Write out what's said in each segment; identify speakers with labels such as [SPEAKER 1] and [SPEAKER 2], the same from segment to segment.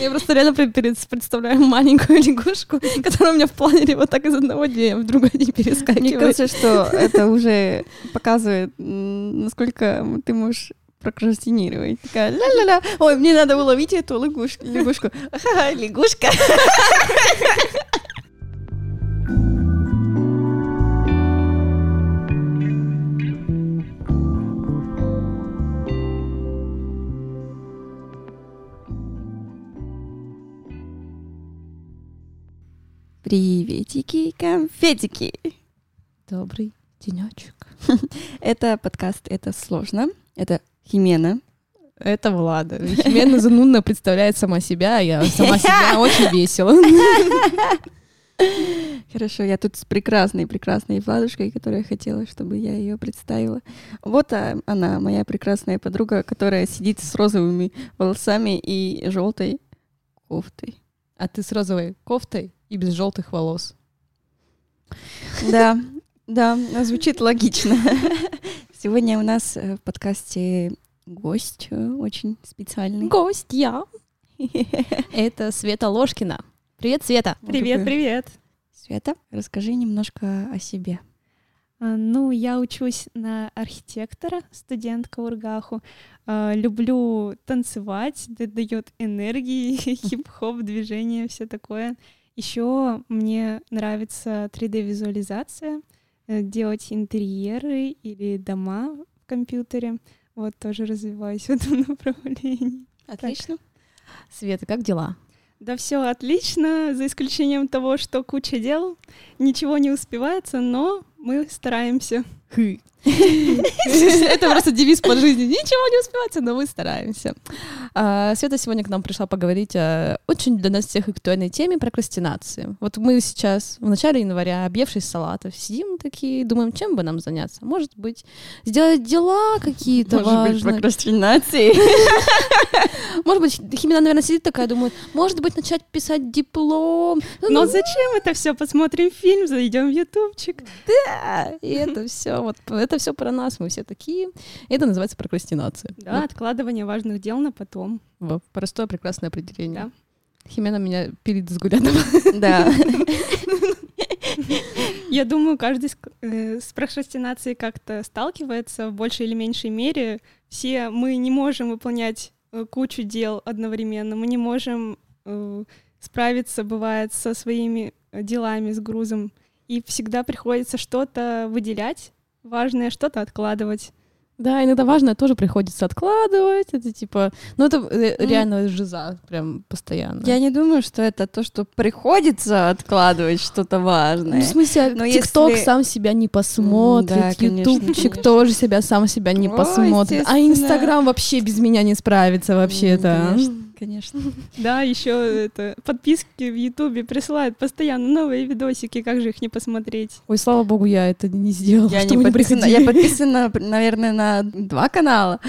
[SPEAKER 1] Я просто реально представляю маленькую лягушку, которая у меня в планере вот так из одного дня в другой день перескакивает.
[SPEAKER 2] Мне кажется, что это уже показывает, насколько ты можешь прокрастинировать. Такая ля-ля-ля. Ой, мне надо уловить эту лягушку. Лягушку. Ха-ха, лягушка. Приветики, конфетики.
[SPEAKER 1] Добрый денечек.
[SPEAKER 2] Это подкаст «Это сложно». Это Химена.
[SPEAKER 1] Это Влада. Химена занудно представляет сама себя, а я сама себя очень весело.
[SPEAKER 2] Хорошо, я тут с прекрасной, прекрасной Владушкой, которая хотела, чтобы я ее представила. Вот а, она, моя прекрасная подруга, которая сидит с розовыми волосами и желтой кофтой.
[SPEAKER 1] А ты с розовой кофтой и без желтых волос.
[SPEAKER 2] Да, да, звучит логично. Сегодня у нас э, в подкасте гость э, очень специальный.
[SPEAKER 1] Гость я. Это Света Ложкина. Привет, Света.
[SPEAKER 3] Привет, привет.
[SPEAKER 2] Света, расскажи немножко о себе.
[SPEAKER 3] А, ну, я учусь на архитектора, студентка Ургаху. А, люблю танцевать, это дает энергии, хип-хоп, движение, все такое. Еще мне нравится 3D-визуализация, э, делать интерьеры или дома в компьютере. Вот тоже развиваюсь в этом направлении.
[SPEAKER 2] Отлично. Так.
[SPEAKER 1] Света, как дела?
[SPEAKER 3] Да все отлично, за исключением того, что куча дел, ничего не успевается, но мы стараемся.
[SPEAKER 1] Это просто девиз по жизни. Ничего не успевается, но мы стараемся. А, Света сегодня к нам пришла поговорить о очень для нас всех актуальной теме прокрастинации. Вот мы сейчас в начале января, объевшись салатов, сидим такие, думаем, чем бы нам заняться. Может быть, сделать дела какие-то
[SPEAKER 2] важные. Может быть, прокрастинацией.
[SPEAKER 1] Может быть, Химина, наверное, сидит такая, думает, может быть, начать писать диплом.
[SPEAKER 3] Но зачем это все? Посмотрим фильм, зайдем в ютубчик.
[SPEAKER 1] Да, и это все, вот это все про нас, мы все такие. Это называется прокрастинация.
[SPEAKER 3] Да, вот. откладывание важных дел на потом.
[SPEAKER 1] Вот, простое прекрасное определение. Да. Химена меня пилит с гулятом.
[SPEAKER 2] Да.
[SPEAKER 3] Я думаю, каждый э, с прокрастинацией как-то сталкивается в большей или меньшей мере. Все мы не можем выполнять э, кучу дел одновременно, мы не можем э, справиться, бывает, со своими делами, с грузом. И всегда приходится что-то выделять важное, что-то откладывать.
[SPEAKER 1] Да, иногда важное тоже приходится откладывать. Это типа, ну это mm. реально жиза, прям постоянно.
[SPEAKER 2] Я не думаю, что это то, что приходится откладывать что-то важное. Ну,
[SPEAKER 1] в смысле, Но ТикТок если... сам себя не посмотрит, да, Ютубчик тоже себя сам себя не О, посмотрит, а Инстаграм вообще без меня не справится вообще-то.
[SPEAKER 2] Конечно конечно.
[SPEAKER 3] Да, еще это подписки в Ютубе присылают постоянно новые видосики, как же их не посмотреть?
[SPEAKER 1] Ой, слава богу, я это не сделала.
[SPEAKER 2] Я не подписана, я подписана, наверное, на два канала.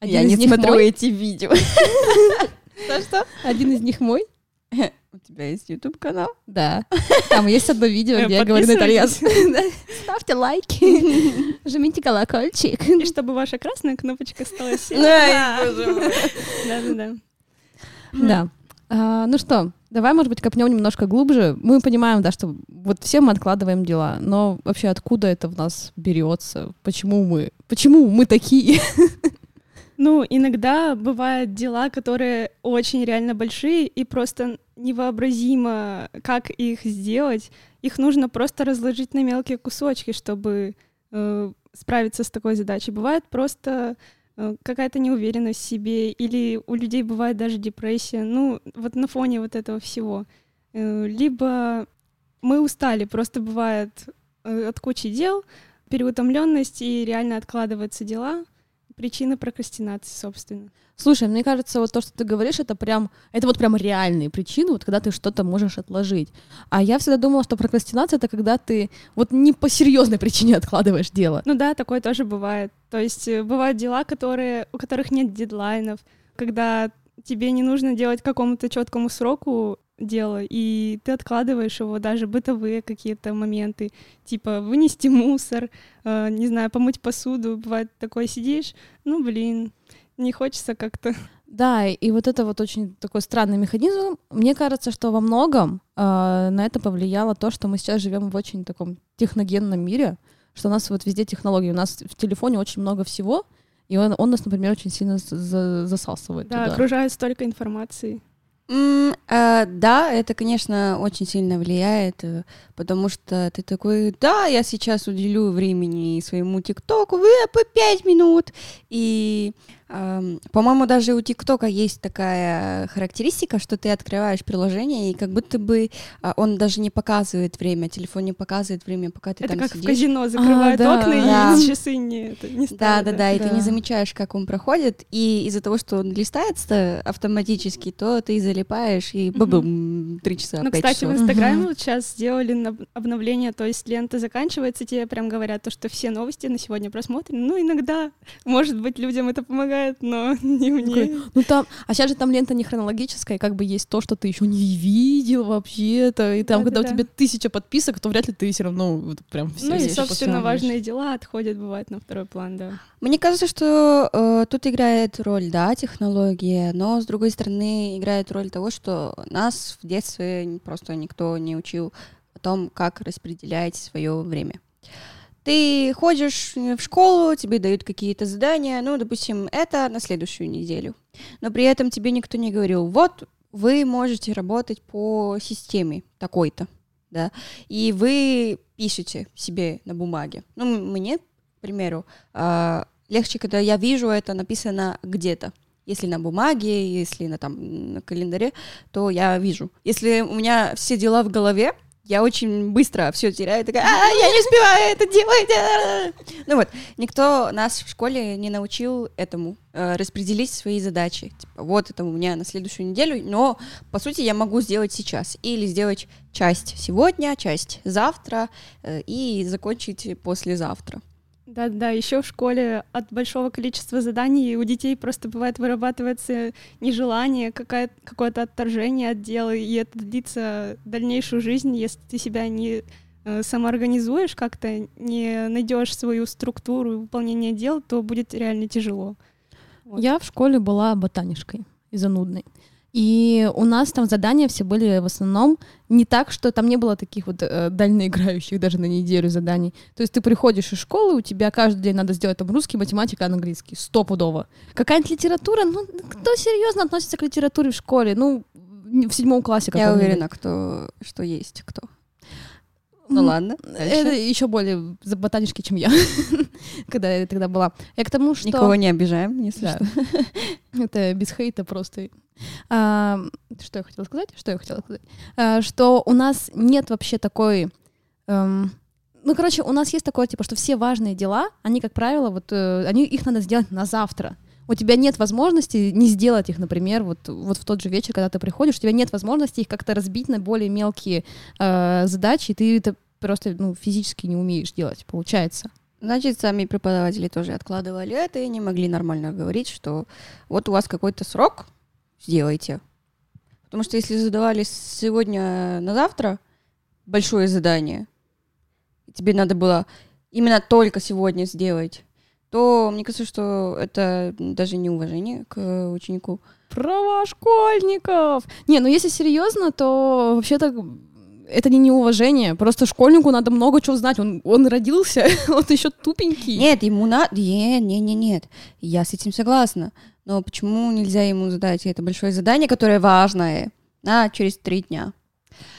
[SPEAKER 2] я не смотрю эти видео.
[SPEAKER 1] Что-что? Один из них мой.
[SPEAKER 2] У тебя есть YouTube канал?
[SPEAKER 1] Да. Там есть одно видео, где я говорю на итальянском. Ставьте лайки, жмите колокольчик.
[SPEAKER 3] И чтобы ваша красная кнопочка стала синей. Да-да-да.
[SPEAKER 1] Да. А, ну что, давай, может быть, копнем немножко глубже. Мы понимаем, да, что вот все мы откладываем дела, но вообще откуда это в нас берется? Почему мы? Почему мы такие?
[SPEAKER 3] Ну, иногда бывают дела, которые очень реально большие, и просто невообразимо, как их сделать. Их нужно просто разложить на мелкие кусочки, чтобы э, справиться с такой задачей. Бывает просто какая-то неуверенность в себе, или у людей бывает даже депрессия, ну, вот на фоне вот этого всего. Э, либо мы устали, просто бывает э, от кучи дел, переутомленность и реально откладываются дела, причина прокрастинации, собственно.
[SPEAKER 1] Слушай, мне кажется, вот то, что ты говоришь, это прям, это вот прям реальные причины, вот когда ты что-то можешь отложить. А я всегда думала, что прокрастинация это когда ты вот не по серьезной причине откладываешь дело.
[SPEAKER 3] Ну да, такое тоже бывает. То есть э, бывают дела, которые, у которых нет дедлайнов, когда тебе не нужно делать какому-то четкому сроку дело, и ты откладываешь его, даже бытовые какие-то моменты, типа вынести мусор, э, не знаю, помыть посуду, бывает такое сидишь, ну блин, не хочется как-то.
[SPEAKER 1] Да, и вот это вот очень такой странный механизм. Мне кажется, что во многом э, на это повлияло то, что мы сейчас живем в очень таком техногенном мире, что у нас вот везде технологии. У нас в телефоне очень много всего, и он, он нас, например, очень сильно за засасывает.
[SPEAKER 3] Да,
[SPEAKER 1] туда.
[SPEAKER 3] окружает столько информации.
[SPEAKER 2] Mm, э, да, это, конечно, очень сильно влияет, э, потому что ты такой, да, я сейчас уделю времени своему ТикТоку по пять минут, и по-моему, даже у ТикТока есть такая характеристика, что ты открываешь приложение, и как будто бы а, он даже не показывает время, телефон не показывает время, пока ты
[SPEAKER 3] это
[SPEAKER 2] там
[SPEAKER 3] как
[SPEAKER 2] сидишь.
[SPEAKER 3] в казино закрывают
[SPEAKER 1] а, да,
[SPEAKER 3] окна,
[SPEAKER 2] да.
[SPEAKER 3] и часы не, это, не ставят.
[SPEAKER 2] Да, да, да, и
[SPEAKER 1] Да.
[SPEAKER 2] ты не замечаешь, как он проходит, и из-за того, что он листается автоматически, то ты залипаешь, и бабум, три часа,
[SPEAKER 3] Ну, кстати, в
[SPEAKER 2] часов.
[SPEAKER 3] Инстаграме
[SPEAKER 1] Мгм.
[SPEAKER 3] вот сейчас сделали обновление, то есть лента заканчивается, тебе прям говорят то, что все новости на сегодня просмотрены. Ну, иногда, может быть, людям это помогает, но не мне.
[SPEAKER 1] Такой, Ну там, а сейчас же там лента не хронологическая, и как бы есть то, что ты еще не видел вообще-то, и там, когда у
[SPEAKER 3] Да-да-да.
[SPEAKER 1] тебя тысяча подписок, то вряд ли ты все равно вот прям все
[SPEAKER 3] Ну и, собственно, важные дела отходят, бывает, на второй план, да.
[SPEAKER 2] Мне кажется, что э, тут играет роль, да, технология, но с другой стороны играет роль того, что нас в детстве просто никто не учил о том, как распределять свое время. Ты ходишь в школу, тебе дают какие-то задания, ну, допустим, это на следующую неделю. Но при этом тебе никто не говорил, вот вы можете работать по системе такой-то, да, и вы пишете себе на бумаге. Ну, мне, к примеру, а, легче, когда я вижу это написано где-то. Если на бумаге, если на, там, на календаре, то я вижу. Если у меня все дела в голове, я очень быстро все теряю, такая, а, я не успеваю это делать. а». Ну вот, никто нас в школе не научил этому, э, распределить свои задачи. Типа, вот это у меня на следующую неделю, но, по сути, я могу сделать сейчас. Или сделать часть сегодня, часть завтра э, и закончить послезавтра.
[SPEAKER 3] Да-да, еще в школе от большого количества заданий у детей просто бывает вырабатывается нежелание, какое-то отторжение от дела, и это длится дальнейшую жизнь, если ты себя не э, самоорганизуешь как-то, не найдешь свою структуру выполнения дел, то будет реально тяжело. Вот.
[SPEAKER 1] Я в школе была ботанишкой и занудной. И у нас там задания все были в основном не так, что там не было таких вот э, дальноиграющих даже на неделю заданий. То есть ты приходишь из школы, у тебя каждый день надо сделать там русский, математика, английский, стопудово. Какая-нибудь литература, ну кто серьезно относится к литературе в школе? Ну, в седьмом классе
[SPEAKER 2] Я уверена, кто, что есть кто. Ну ладно.
[SPEAKER 1] Это
[SPEAKER 2] дальше.
[SPEAKER 1] еще более за ботанишки, чем я, когда я тогда была. Я к тому, что...
[SPEAKER 2] Никого не обижаем, если
[SPEAKER 1] Да.
[SPEAKER 2] что.
[SPEAKER 1] Это без хейта просто. А, что я хотела сказать? Что я хотела сказать? А, что у нас нет вообще такой... эм, ну, короче, у нас есть такое, типа, что все важные дела, они, как правило, вот, э, они, их надо сделать на завтра. У тебя нет возможности не сделать их, например, вот, вот в тот же вечер, когда ты приходишь, у тебя нет возможности их как-то разбить на более мелкие э, задачи, и ты это просто ну, физически не умеешь делать, получается.
[SPEAKER 2] Значит, сами преподаватели тоже откладывали это и не могли нормально говорить, что вот у вас какой-то срок, сделайте. Потому что если задавали сегодня на завтра большое задание, тебе надо было именно только сегодня сделать, то мне кажется, что это даже не уважение к ученику.
[SPEAKER 1] Права школьников! Не, ну если серьезно, то вообще-то это не неуважение. Просто школьнику надо много чего знать. Он, он родился, он еще тупенький.
[SPEAKER 2] Нет, ему надо... Не, не, не, нет. Я с этим согласна. Но почему нельзя ему задать это большое задание, которое важное, на через три дня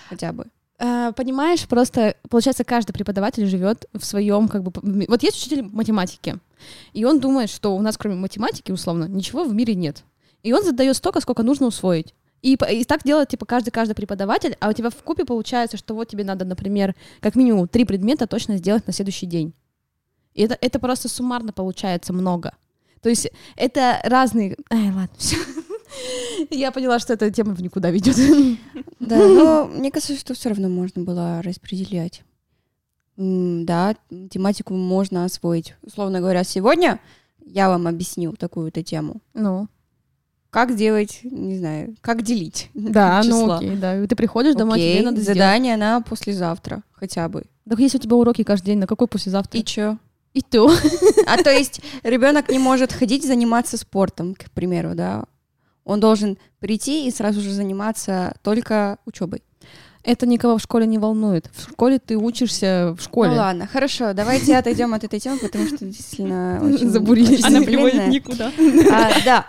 [SPEAKER 2] хотя бы?
[SPEAKER 1] А, понимаешь, просто получается каждый преподаватель живет в своем как бы. Вот есть учитель математики, и он думает, что у нас кроме математики условно ничего в мире нет, и он задает столько, сколько нужно усвоить. И, и так делает типа каждый каждый преподаватель, а у тебя в купе получается, что вот тебе надо, например, как минимум три предмета точно сделать на следующий день. И это, это просто суммарно получается много. То есть это разные... Ай, ладно, всё. Я поняла, что эта тема в никуда ведет.
[SPEAKER 2] Да, но мне кажется, что все равно можно было распределять. Да, тематику можно освоить. Условно говоря, сегодня я вам объясню такую-то тему.
[SPEAKER 1] Ну,
[SPEAKER 2] Как делать, не знаю, как делить
[SPEAKER 1] да, ну
[SPEAKER 2] числа.
[SPEAKER 1] окей, да. И ты приходишь домой,
[SPEAKER 2] Окей,
[SPEAKER 1] тебе надо сделать.
[SPEAKER 2] задание на послезавтра хотя бы.
[SPEAKER 1] Так если у тебя уроки каждый день, на какой послезавтра?
[SPEAKER 2] И чё?
[SPEAKER 1] И то.
[SPEAKER 2] А то есть ребенок не может ходить заниматься спортом, к примеру, да? Он должен прийти и сразу же заниматься только учебой.
[SPEAKER 1] Это никого в школе не волнует. В школе ты учишься в школе.
[SPEAKER 2] Ну ладно, хорошо, давайте отойдем от этой темы, потому что действительно очень
[SPEAKER 1] Забурились.
[SPEAKER 3] Она приводит никуда.
[SPEAKER 2] А, да.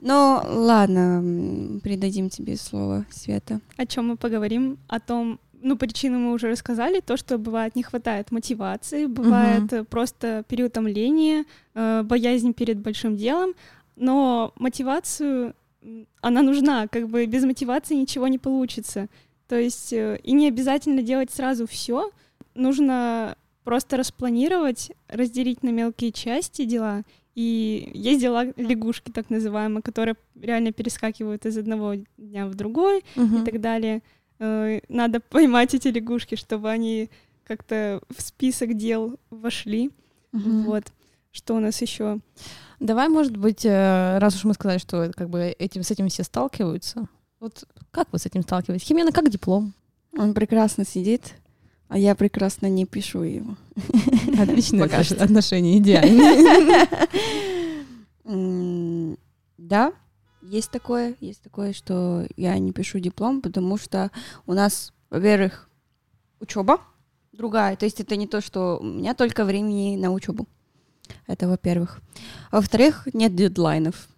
[SPEAKER 2] Ну, ладно, придадим тебе слово, Света.
[SPEAKER 3] О чем мы поговорим? О том, ну, причины мы уже рассказали, то, что бывает не хватает мотивации, бывает э, просто переутомление, э, боязнь перед большим делом, но мотивацию, она нужна, как бы без мотивации ничего не получится. То есть э, и не обязательно делать сразу все, нужно просто распланировать, разделить на мелкие части дела. И есть дела лягушки, так называемые, которые реально перескакивают из одного дня в другой,
[SPEAKER 1] Мгм.
[SPEAKER 3] и так далее. Э, Надо поймать эти лягушки, чтобы они как-то в список дел вошли. Вот. Что у нас еще?
[SPEAKER 1] Давай, может быть, э, раз уж мы сказали, что как бы этим, с этим все сталкиваются, вот как вы с этим сталкиваетесь? Химена, как диплом?
[SPEAKER 2] Он прекрасно сидит, а я прекрасно не пишу его.
[SPEAKER 1] Отличное
[SPEAKER 2] Пока что.
[SPEAKER 1] отношение, идеально.
[SPEAKER 2] Да, есть такое, есть такое, что я не пишу диплом, потому что у нас, во-первых, учеба другая, то есть это не то, что у меня только времени на учебу. Это во-первых. Во-вторых, нет дедлайнов.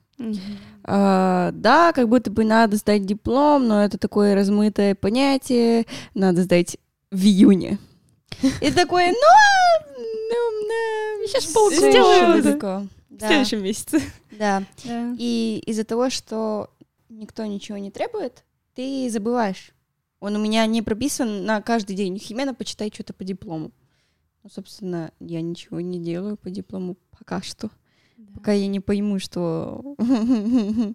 [SPEAKER 2] А, да, как будто бы надо сдать диплом, но это такое размытое понятие. Надо сдать в июне. И такое, ну, ну, ну,
[SPEAKER 3] полгода
[SPEAKER 2] ещё
[SPEAKER 3] сделаю. В следующем месяце.
[SPEAKER 2] Да. И из-за того, что никто ничего не требует, ты забываешь. Он у меня не прописан на каждый день. Химена, почитай что-то по диплому. Ну, собственно, я ничего не делаю по диплому пока что. Пока я не пойму, что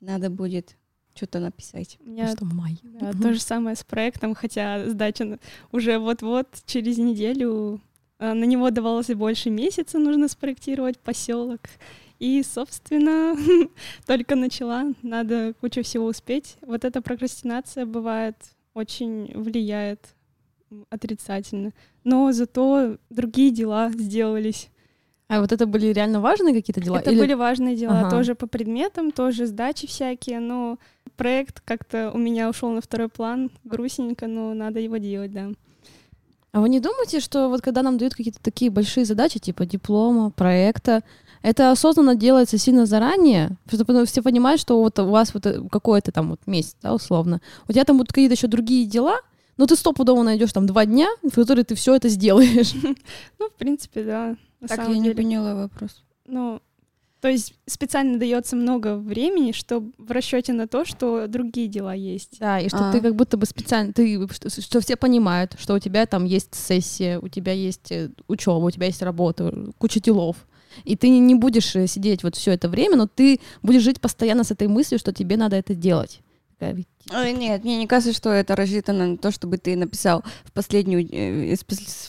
[SPEAKER 2] надо будет что-то написать.
[SPEAKER 3] У меня
[SPEAKER 1] Что май.
[SPEAKER 3] да, то же самое с проектом, хотя сдача уже вот-вот через неделю. а, На него давалось больше месяца, нужно спроектировать поселок. И, собственно, только начала, надо кучу всего успеть. Вот эта прокрастинация бывает очень влияет отрицательно. Но зато другие дела сделались.
[SPEAKER 1] А вот это были реально важные какие-то дела?
[SPEAKER 3] Это
[SPEAKER 1] Или-
[SPEAKER 3] были важные дела,
[SPEAKER 1] Ага.
[SPEAKER 3] тоже по предметам, тоже сдачи всякие, но проект как-то у меня ушел на второй план, грустненько, но надо его делать, да.
[SPEAKER 1] А вы не думаете, что вот когда нам дают какие-то такие большие задачи, типа диплома, проекта, это осознанно делается сильно заранее, чтобы все понимают, что вот у вас вот э, какой-то там вот месяц, да, условно, у тебя там будут какие-то еще другие дела, но ты стопудово найдешь там два дня, в которые ты все это сделаешь.
[SPEAKER 3] Ну, в принципе, да,
[SPEAKER 2] Так, я не поняла вопрос.
[SPEAKER 3] Ну, то есть специально дается много времени, что в расчете на то, что другие дела есть.
[SPEAKER 1] Да, и что
[SPEAKER 2] А.
[SPEAKER 1] ты как будто бы специально, ты, что, что все понимают, что у тебя там есть сессия, у тебя есть учеба, у тебя есть работа, куча делов. И ты не будешь э, сидеть вот все это время, но ты будешь жить постоянно с этой мыслью, что тебе надо это делать.
[SPEAKER 2] Ой, нет, мне не кажется, что это рассчитано на то, чтобы ты написал в последнюю э,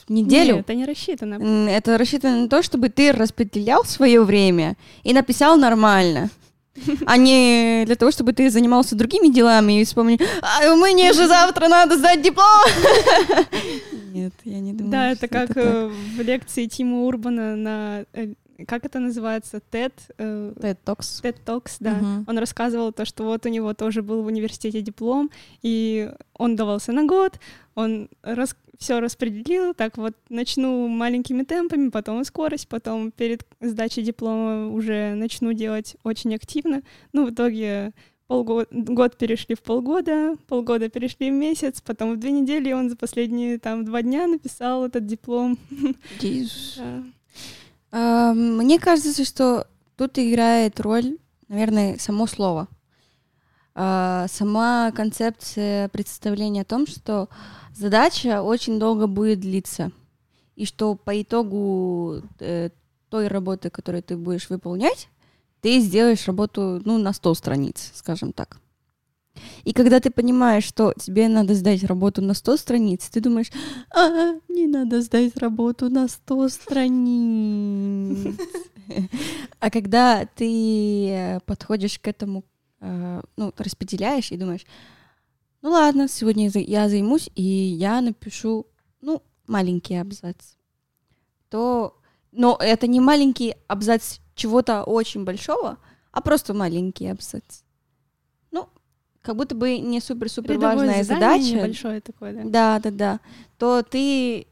[SPEAKER 2] неделю.
[SPEAKER 3] Нет, это не рассчитано.
[SPEAKER 2] Это рассчитано на то, чтобы ты распределял свое время и написал нормально. А не для того, чтобы ты занимался другими делами и вспомнил, а мне же завтра надо сдать диплом. Нет, я не думаю.
[SPEAKER 3] Да, это как
[SPEAKER 2] так.
[SPEAKER 3] э, в лекции Тима Урбана на... Как это называется? TED? э,
[SPEAKER 1] TED Talks.
[SPEAKER 3] TED Talks, да.
[SPEAKER 1] Мгм.
[SPEAKER 3] Он рассказывал то, что вот у него тоже был в университете диплом, и он давался на год, он все распределил, так вот начну маленькими темпами, потом скорость, потом перед сдачей диплома уже начну делать очень активно. Ну, в итоге полгода, год перешли в полгода, полгода перешли в месяц, потом в две недели он за последние там два дня написал этот диплом.
[SPEAKER 2] А, Мне кажется, что тут играет роль, наверное, само слово. А, Сама концепция представления о том, что задача очень долго будет длиться. И что по итогу э, той работы, которую ты будешь выполнять, ты сделаешь работу ну, на 100 страниц, скажем так. И когда ты понимаешь, что тебе надо сдать работу на 100 страниц, ты думаешь, а, не надо сдать работу на 100 страниц. А когда ты подходишь к этому, э, ну, распределяешь и думаешь, ну ладно, сегодня я займусь, и я напишу, ну, маленький абзац, то, но это не маленький абзац чего-то очень большого, а просто маленький абзац. Как будто бы не супер-супер важная задача,
[SPEAKER 3] небольшое такое, да.
[SPEAKER 2] да, да, да, то ты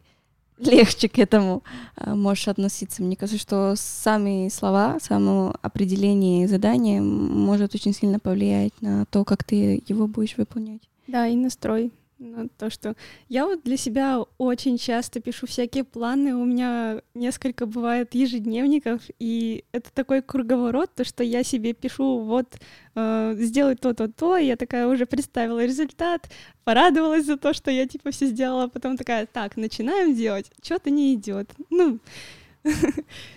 [SPEAKER 2] легче к этому а, можешь относиться. Мне кажется, что сами слова, само определение задания может очень сильно повлиять на то, как ты его будешь выполнять.
[SPEAKER 3] Да, и настрой на то, что я вот для себя очень часто пишу всякие планы, у меня несколько бывает ежедневников, и это такой круговорот, то, что я себе пишу вот э, сделать то-то, то, я такая уже представила результат, порадовалась за то, что я типа все сделала, а потом такая, так, начинаем делать, что-то не идет, ну,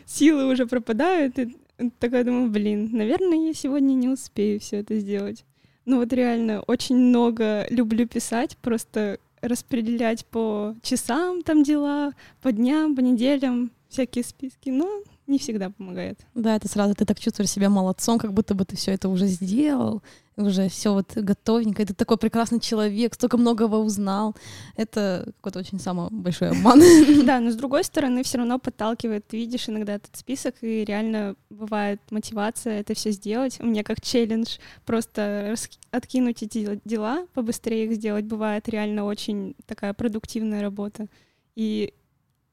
[SPEAKER 3] силы уже пропадают, и такая думаю, блин, наверное, я сегодня не успею все это сделать. Ну вот реально очень много люблю писать, просто распределять по часам там дела, по дням, по неделям, всякие списки, но не всегда помогает.
[SPEAKER 1] Да, это сразу ты так чувствуешь себя молодцом, как будто бы ты все это уже сделал, уже все вот готовенько. Ты такой прекрасный человек, столько многого узнал. Это какой-то очень самый большой обман.
[SPEAKER 3] Да, но с другой стороны, все равно подталкивает. Видишь иногда этот список, и реально бывает мотивация это все сделать. У меня как челлендж просто откинуть эти дела, побыстрее их сделать. Бывает реально очень такая продуктивная работа. И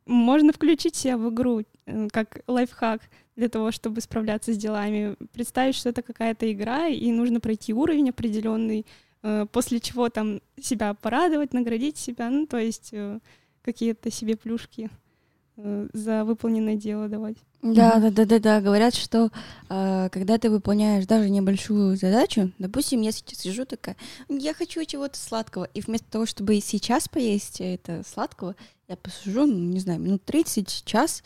[SPEAKER 3] можно включить себя в игру э, как лайфхак для того, чтобы справляться с делами. Представить, что это какая-то игра, и нужно пройти уровень определенный, э, после чего там себя порадовать, наградить себя, ну, то есть э, какие-то себе плюшки за выполненное дело давать.
[SPEAKER 2] Да, да, да, да, да. Говорят, что э, когда ты выполняешь даже небольшую задачу, допустим, я сейчас сижу такая, я хочу чего-то сладкого, и вместо того, чтобы сейчас поесть это сладкого, я посижу, ну, не знаю, минут 30, час,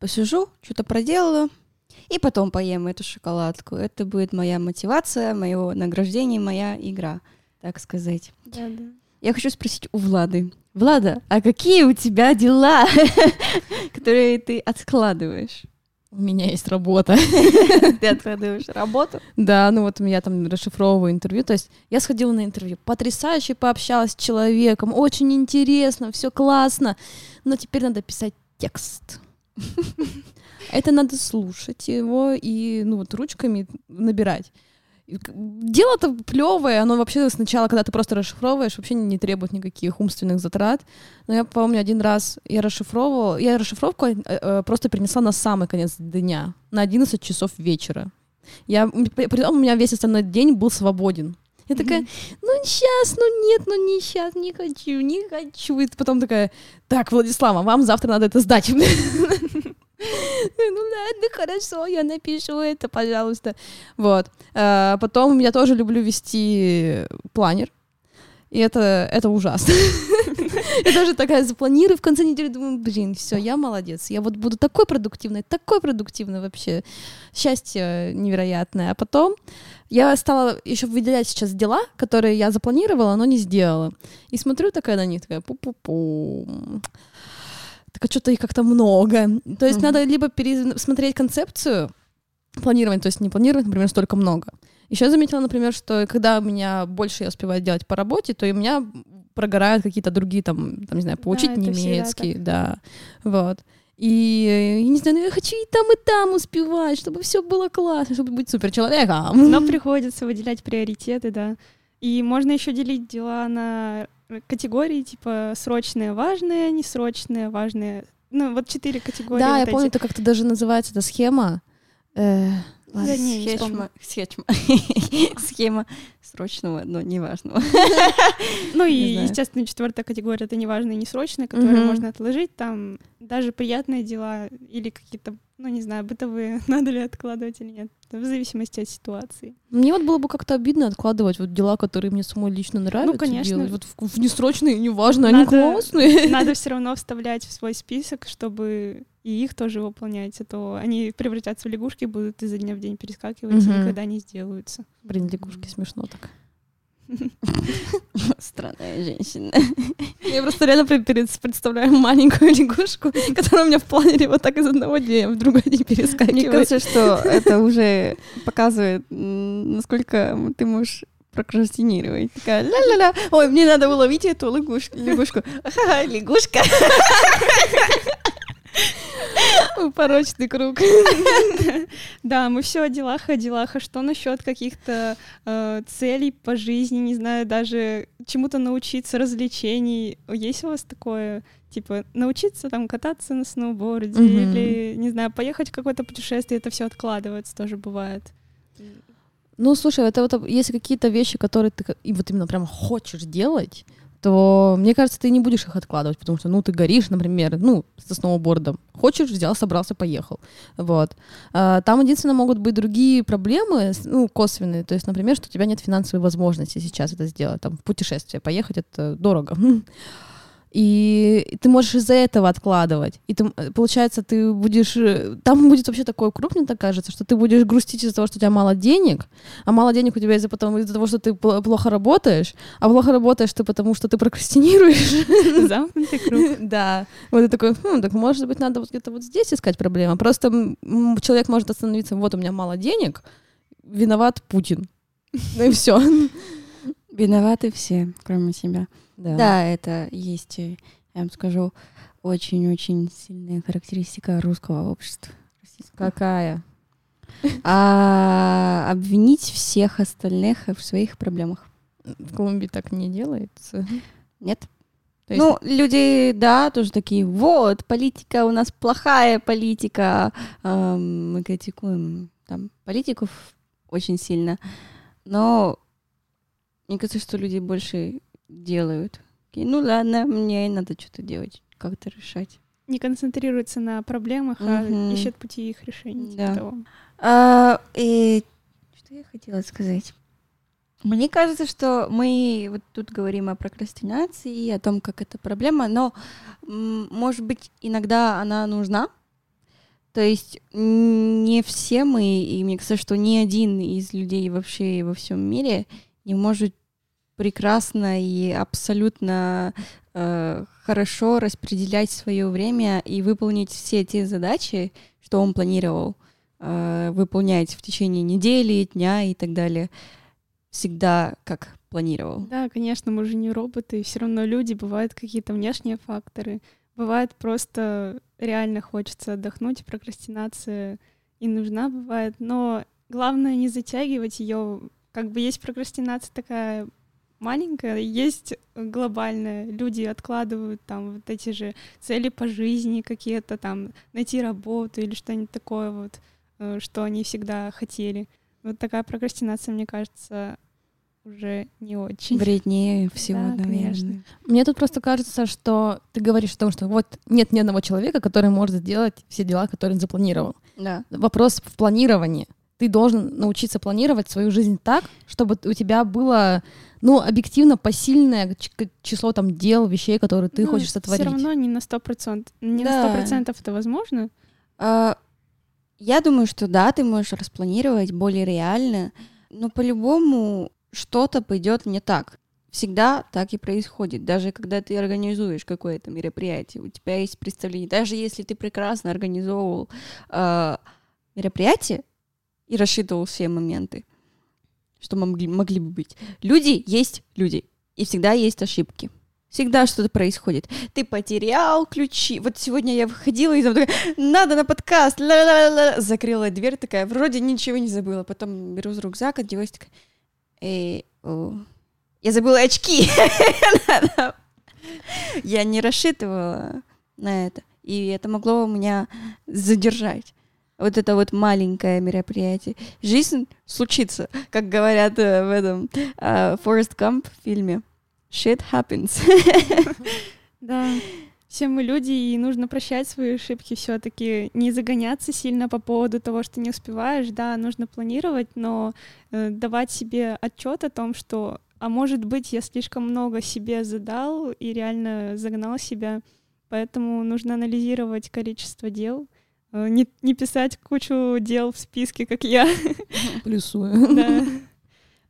[SPEAKER 2] посижу, что-то проделала, и потом поем эту шоколадку. Это будет моя мотивация, мое награждение, моя игра, так сказать.
[SPEAKER 3] Да, да.
[SPEAKER 2] Я хочу спросить у Влады. Влада, а какие у тебя дела, которые ты откладываешь?
[SPEAKER 1] У меня есть работа.
[SPEAKER 2] Ты откладываешь работу?
[SPEAKER 1] Да, ну вот я там расшифровываю интервью. То есть я сходила на интервью, потрясающе пообщалась с человеком, очень интересно, все классно, но теперь надо писать текст. Это надо слушать его и ну вот ручками набирать. Дело-то плевое, оно вообще сначала, когда ты просто расшифровываешь, вообще не требует никаких умственных затрат. Но я помню, один раз я расшифровывала, я расшифровку э, э, просто принесла на самый конец дня, на 11 часов вечера. Я, притом у меня весь остальной день был свободен. Я такая, ну сейчас, ну нет, ну не сейчас, не хочу, не хочу. И потом такая, так, Владислава, вам завтра надо это сдать. Ну ладно, хорошо, я напишу это, пожалуйста. Вот. А, потом я тоже люблю вести планер. И это, это ужасно. Я тоже такая запланирую в конце недели, думаю, блин, все, я молодец. Я вот буду такой продуктивной, такой продуктивной вообще. Счастье невероятное. А потом я стала еще выделять сейчас дела, которые я запланировала, но не сделала. И смотрю такая на них, такая пу-пу-пу так а что-то их как-то много. То есть mm-hmm. надо либо пересмотреть концепцию планирования, то есть не планировать, например, столько много. Еще заметила, например, что когда у меня больше я успеваю делать по работе, то и у меня прогорают какие-то другие, там, там не знаю, получить да, немецкий, да, вот. И, я не знаю, ну я хочу и там, и там успевать, чтобы все было классно, чтобы быть супер человеком.
[SPEAKER 3] Но приходится выделять приоритеты, да. И можно еще делить дела на категории, типа срочные, важные, несрочные, важные. Ну, вот четыре категории.
[SPEAKER 1] Да,
[SPEAKER 3] вот
[SPEAKER 1] я
[SPEAKER 3] эти.
[SPEAKER 1] помню, это как-то даже называется, эта схема. Э,
[SPEAKER 2] схема, схема, схема срочного, но неважного.
[SPEAKER 3] Ну и, естественно, четвертая категория — это неважные и несрочные, которые можно отложить, там даже приятные дела или какие-то ну, не знаю, бытовые, надо ли откладывать или нет, в зависимости от ситуации.
[SPEAKER 1] Мне вот было бы как-то обидно откладывать вот дела, которые мне самой лично нравятся.
[SPEAKER 3] Ну, конечно.
[SPEAKER 1] Делать. Вот в, в несрочные, неважно, надо, они классные.
[SPEAKER 3] Надо все равно вставлять в свой список, чтобы и их тоже выполнять, а то они превратятся в лягушки, будут изо дня в день перескакивать угу. и никогда не сделаются.
[SPEAKER 1] Блин, лягушки смешно так.
[SPEAKER 2] Странная женщина.
[SPEAKER 1] Я просто реально представляю маленькую лягушку, которая у меня в планере вот так из одного дня в другой день перескакивает.
[SPEAKER 2] Мне кажется, что это уже показывает, насколько ты можешь прокрастинировать. Такая ля-ля-ля. Ой, мне надо уловить эту лягушку. Лягушку. Ха-ха, лягушка.
[SPEAKER 1] Порочный круг.
[SPEAKER 3] Да, мы все о делах, о делах. А что насчет каких-то э, целей по жизни, не знаю, даже чему-то научиться, развлечений? Есть у вас такое? Типа научиться там кататься на сноуборде или, не знаю, поехать в какое-то путешествие, это все откладывается, тоже бывает.
[SPEAKER 1] Ну, слушай, это вот если какие-то вещи, которые ты и вот именно прям хочешь делать, то, мне кажется, ты не будешь их откладывать, потому что, ну, ты горишь, например, ну, со сноубордом. Хочешь, взял, собрался, поехал. Вот. А, Там единственное могут быть другие проблемы, ну, косвенные. То есть, например, что у тебя нет финансовой возможности сейчас это сделать. Там, в путешествие поехать, это дорого. И ты можешь из-за этого откладывать. И ты, м, получается, ты будешь... э, Там будет вообще такой круг, мне так кажется, что ты будешь грустить из-за того, что у тебя мало денег, а мало денег у тебя из-за потом из-за того, что ты пл- плохо работаешь, а плохо работаешь ты потому, что ты прокрастинируешь.
[SPEAKER 3] Замкнутый круг.
[SPEAKER 1] Да. Вот ты такой, «Хм, так может быть надо вот где-то вот здесь искать проблему. Просто человек может остановиться, вот у меня мало денег, виноват Путин. Ну и все.
[SPEAKER 2] Виноваты все, кроме себя.
[SPEAKER 1] Да.
[SPEAKER 2] Да, это есть, э, я вам скажу, очень-очень сильная характеристика русского общества. российского.
[SPEAKER 1] Какая?
[SPEAKER 2] А обвинить всех остальных в своих проблемах.
[SPEAKER 1] В Колумбии так не делается.
[SPEAKER 2] Нет.
[SPEAKER 1] То есть-
[SPEAKER 2] Ну, люди, да, тоже такие, вот, политика у нас плохая политика, эм, мы критикуем там политиков очень сильно, но мне кажется, что люди больше делают. Такие, ну ладно, мне надо что-то делать, как-то решать.
[SPEAKER 3] Не концентрируется на проблемах, а
[SPEAKER 2] Мгм.
[SPEAKER 3] ищет пути их решения. типа
[SPEAKER 2] Да. А, и что я хотела сказать? Мне кажется, что мы вот тут говорим о прокрастинации и о том, как это проблема, но, может быть, иногда она нужна. То есть не все мы, и мне кажется, что ни один из людей вообще во всем мире не может прекрасно и абсолютно э, хорошо распределять свое время и выполнить все те задачи, что он планировал э, выполнять в течение недели, дня и так далее, всегда как планировал.
[SPEAKER 3] Да, конечно, мы же не роботы, все равно люди, бывают какие-то внешние факторы, бывает просто реально хочется отдохнуть, прокрастинация и нужна бывает, но главное не затягивать ее, как бы есть прокрастинация такая маленькая, есть глобальная, люди откладывают там вот эти же цели по жизни какие-то там, найти работу или что-нибудь такое вот, э, что они всегда хотели. Вот такая прокрастинация, мне кажется, уже не очень.
[SPEAKER 2] Вреднее всего,
[SPEAKER 3] Да,
[SPEAKER 2] наверное.
[SPEAKER 3] конечно.
[SPEAKER 1] Мне тут просто кажется, что ты говоришь о том, что вот нет ни одного человека, который может сделать все дела, которые он запланировал.
[SPEAKER 2] Да.
[SPEAKER 1] Вопрос в планировании. Ты должен научиться планировать свою жизнь так, чтобы у тебя было, ну, объективно посильное число там дел, вещей, которые ты хочешь сотворить.
[SPEAKER 3] Все Ну, равно не на сто процентов. Не на
[SPEAKER 2] Да.
[SPEAKER 3] сто процентов это возможно.
[SPEAKER 2] А, Я думаю, что да, ты можешь распланировать более реально, но по-любому что-то пойдет не так. Всегда так и происходит. Даже когда ты организуешь какое-то мероприятие, у тебя есть представление. Даже если ты прекрасно организовывал э, мероприятие и рассчитывал все моменты, что могли, могли бы быть. Люди есть люди, и всегда есть ошибки. Всегда что-то происходит. Ты потерял ключи. Вот сегодня я выходила и такая, надо на подкаст. ла-ла-ла-ла». Закрыла дверь такая, вроде ничего не забыла. Потом беру за рюкзак, одеваюсь такая, «Эй, о, я забыла очки. Я не рассчитывала на это. И это могло меня задержать. Вот это вот маленькое мероприятие. Жизнь случится, как говорят э, в этом э, Гамп фильме. Shit happens.
[SPEAKER 3] Да. Все мы люди, и нужно прощать свои ошибки все-таки, не загоняться сильно по поводу того, что не успеваешь. Да, нужно планировать, но э, давать себе отчет о том, что, а может быть, я слишком много себе задал и реально загнал себя. Поэтому нужно анализировать количество дел, не, не писать кучу дел в списке, как я.
[SPEAKER 1] Плюсую.
[SPEAKER 3] Да.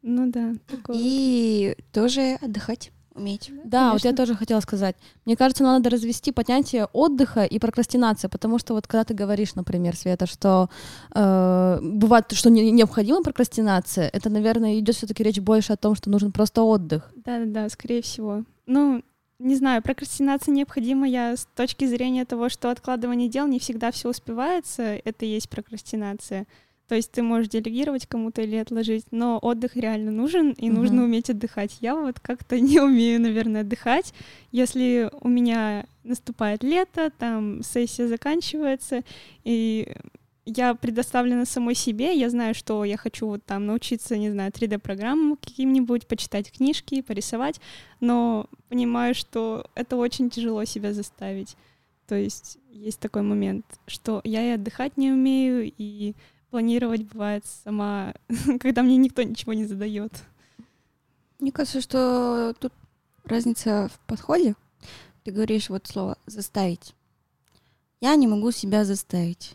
[SPEAKER 3] Ну да, такое.
[SPEAKER 2] И тоже отдыхать уметь.
[SPEAKER 1] Да, вот я
[SPEAKER 3] конечно.
[SPEAKER 1] тоже хотела сказать. Мне кажется, надо развести понятие отдыха и прокрастинации, потому что вот когда ты говоришь, например, Света, что э, бывает, что не, необходима прокрастинация, это, наверное, идет все-таки речь больше о том, что нужен просто отдых.
[SPEAKER 3] Да-да-да, скорее всего. Ну, не знаю, прокрастинация необходима я с точки зрения того, что откладывание дел не всегда все успевается, это и есть прокрастинация. То есть ты можешь делегировать кому-то или отложить, но отдых реально нужен, и uh-huh. нужно уметь отдыхать. Я вот как-то не умею, наверное, отдыхать. Если у меня наступает лето, там сессия заканчивается, и я предоставлена самой себе, я знаю, что я хочу вот там научиться, не знаю, 3D-программам каким-нибудь, почитать книжки, порисовать, но понимаю, что это очень тяжело себя заставить. То есть есть такой момент, что я и отдыхать не умею, и планировать бывает сама, когда мне никто ничего не задает.
[SPEAKER 2] Мне кажется, что тут разница в подходе. Ты говоришь вот слово «заставить». Я не могу себя заставить.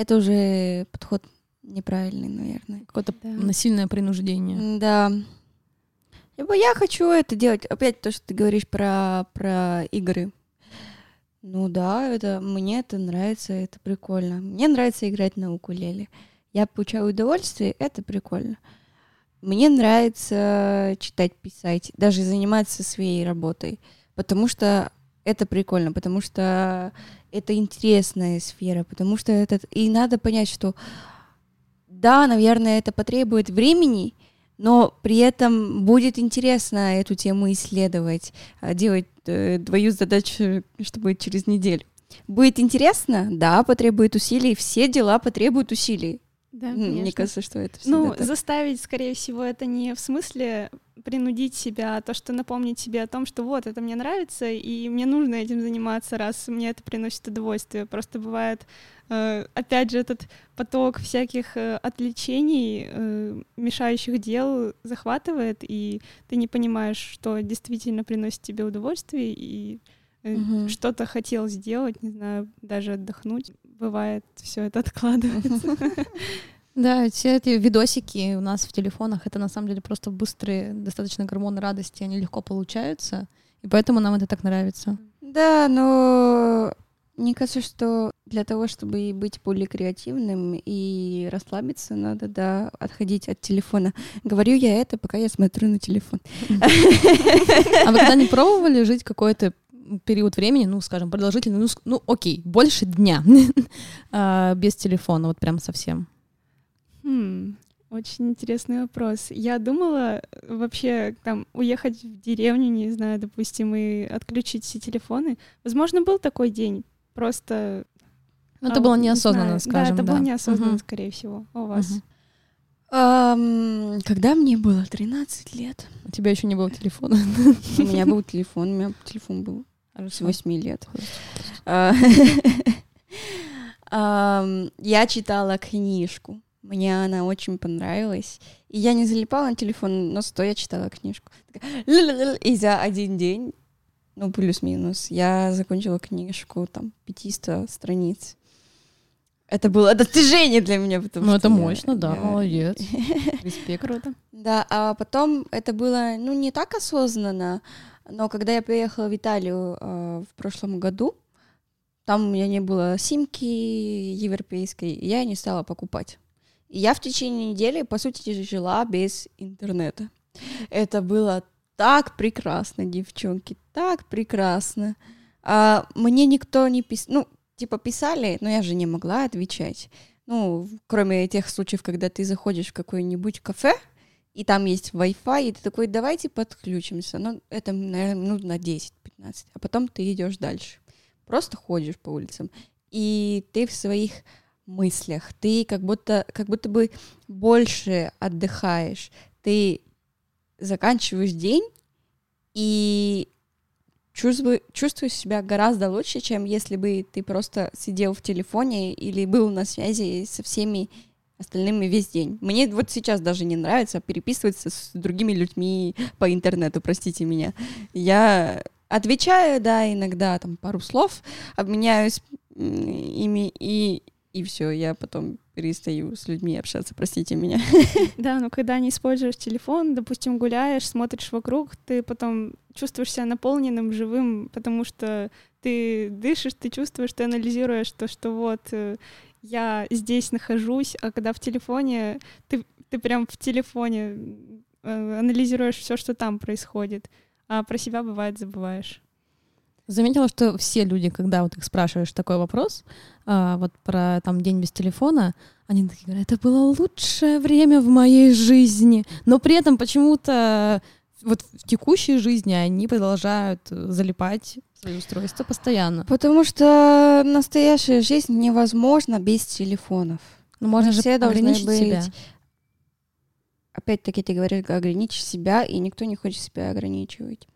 [SPEAKER 2] Это уже подход неправильный, наверное.
[SPEAKER 1] Какое-то да. насильное принуждение.
[SPEAKER 2] Да. Либо я хочу это делать. Опять то, что ты говоришь про, про игры. Ну да, это мне это нравится, это прикольно. Мне нравится играть на укулеле. Я получаю удовольствие, это прикольно. Мне нравится читать, писать, даже заниматься своей работой, потому что это прикольно, потому что это интересная сфера, потому что это... И надо понять, что да, наверное, это потребует времени, но при этом будет интересно эту тему исследовать, а, делать э, твою задачу, чтобы через неделю. Будет интересно? Да, потребует усилий. Все дела потребуют усилий.
[SPEAKER 3] Да,
[SPEAKER 2] Мне кажется, что это
[SPEAKER 3] Ну,
[SPEAKER 2] так.
[SPEAKER 3] заставить, скорее всего, это не в смысле принудить себя, то, что напомнить себе о том, что вот, это мне нравится, и мне нужно этим заниматься, раз мне это приносит удовольствие. Просто бывает, э, опять же, этот поток всяких э, отвлечений, э, мешающих дел захватывает, и ты не понимаешь, что действительно приносит тебе удовольствие, и угу. что-то хотел сделать, не знаю, даже отдохнуть. Бывает, все это откладывается.
[SPEAKER 1] Да, все эти видосики у нас в телефонах, это на самом деле просто быстрые, достаточно гормоны радости, они легко получаются, и поэтому нам это так нравится.
[SPEAKER 2] Да, но мне кажется, что для того, чтобы быть более креативным и расслабиться, надо, да, отходить от телефона. Говорю я это, пока я смотрю на телефон.
[SPEAKER 1] А вы когда не пробовали жить какой-то период времени, ну, скажем, продолжительный, ну, ну окей, больше дня а, без телефона, вот прям совсем?
[SPEAKER 3] Хм, очень интересный вопрос. Я думала э, вообще там уехать в деревню, не знаю, допустим, и отключить все телефоны. Возможно, был такой день. Просто.
[SPEAKER 1] Но ну, это а, было неосознанно, не скажем.
[SPEAKER 3] Да, это да. было неосознанно, угу. скорее всего. А у вас? Угу.
[SPEAKER 2] Um, когда мне было 13 лет.
[SPEAKER 1] У тебя еще не было телефона?
[SPEAKER 2] У меня был телефон, у меня телефон был с 8 лет. Я читала книжку. Мне она очень понравилась. И я не залипала на телефон, но зато я читала книжку. И за один день, ну, плюс-минус, я закончила книжку, там, 500 страниц. Это было достижение для меня, потому
[SPEAKER 1] ну,
[SPEAKER 2] что...
[SPEAKER 1] Это мощно, да, я... молодец. Респект.
[SPEAKER 3] Круто.
[SPEAKER 2] Да, а потом это было, ну, не так осознанно, но когда я приехала в Италию э, в прошлом году, там у меня не было симки европейской, и я не стала покупать. Я в течение недели, по сути, жила без интернета. Это было так прекрасно, девчонки, так прекрасно. А, мне никто не писал, ну, типа писали, но я же не могла отвечать. Ну, кроме тех случаев, когда ты заходишь в какое-нибудь кафе, и там есть Wi-Fi, и ты такой, давайте подключимся. Ну, это, наверное, минут на 10-15, а потом ты идешь дальше. Просто ходишь по улицам, и ты в своих мыслях, ты как будто, как будто бы больше отдыхаешь, ты заканчиваешь день и чувствую, чувствую себя гораздо лучше, чем если бы ты просто сидел в телефоне или был на связи со всеми остальными весь день. Мне вот сейчас даже не нравится переписываться с другими людьми по интернету, простите меня. Я отвечаю, да, иногда там пару слов, обменяюсь ими и и все, я потом перестаю с людьми общаться, простите меня.
[SPEAKER 3] Да, но когда не используешь телефон, допустим, гуляешь, смотришь вокруг, ты потом чувствуешь себя наполненным, живым, потому что ты дышишь, ты чувствуешь, ты анализируешь то, что вот э, я здесь нахожусь, а когда в телефоне, ты, ты прям в телефоне э, анализируешь все, что там происходит, а про себя бывает забываешь.
[SPEAKER 1] Заметила, что все люди, когда вот их спрашиваешь такой вопрос, а, вот про там день без телефона, они такие говорят, это было лучшее время в моей жизни. Но при этом почему-то вот в текущей жизни они продолжают залипать в свои устройства постоянно.
[SPEAKER 2] Потому что настоящая жизнь невозможна без телефонов.
[SPEAKER 1] Ну, можно
[SPEAKER 2] Мы
[SPEAKER 1] же
[SPEAKER 2] все
[SPEAKER 1] ограничить
[SPEAKER 2] быть
[SPEAKER 1] себя.
[SPEAKER 2] опять-таки ты говоришь, ограничить себя, и никто не хочет себя ограничивать.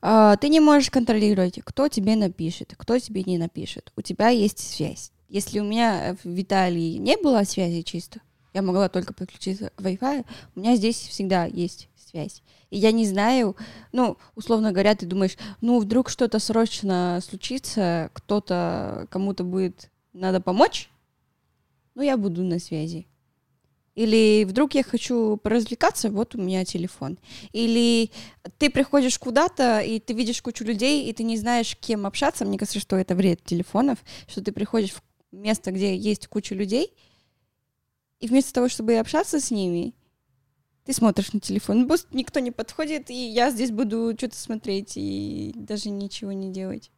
[SPEAKER 2] А, ты не можешь контролировать, кто тебе напишет, кто тебе не напишет. У тебя есть связь. Если у меня в Италии не было связи чисто, я могла только подключиться к Wi-Fi, у меня здесь всегда есть связь. И я не знаю, ну, условно говоря, ты думаешь, ну, вдруг что-то срочно случится, кто-то, кому-то будет надо помочь, ну, я буду на связи. Или вдруг я хочу поразвлекаться, вот у меня телефон. Или ты приходишь куда-то, и ты видишь кучу людей, и ты не знаешь, кем общаться. Мне кажется, что это вред телефонов, что ты приходишь в место, где есть куча людей, и вместо того, чтобы общаться с ними, ты смотришь на телефон. Пусть никто не подходит, и я здесь буду что-то смотреть и даже ничего не делать.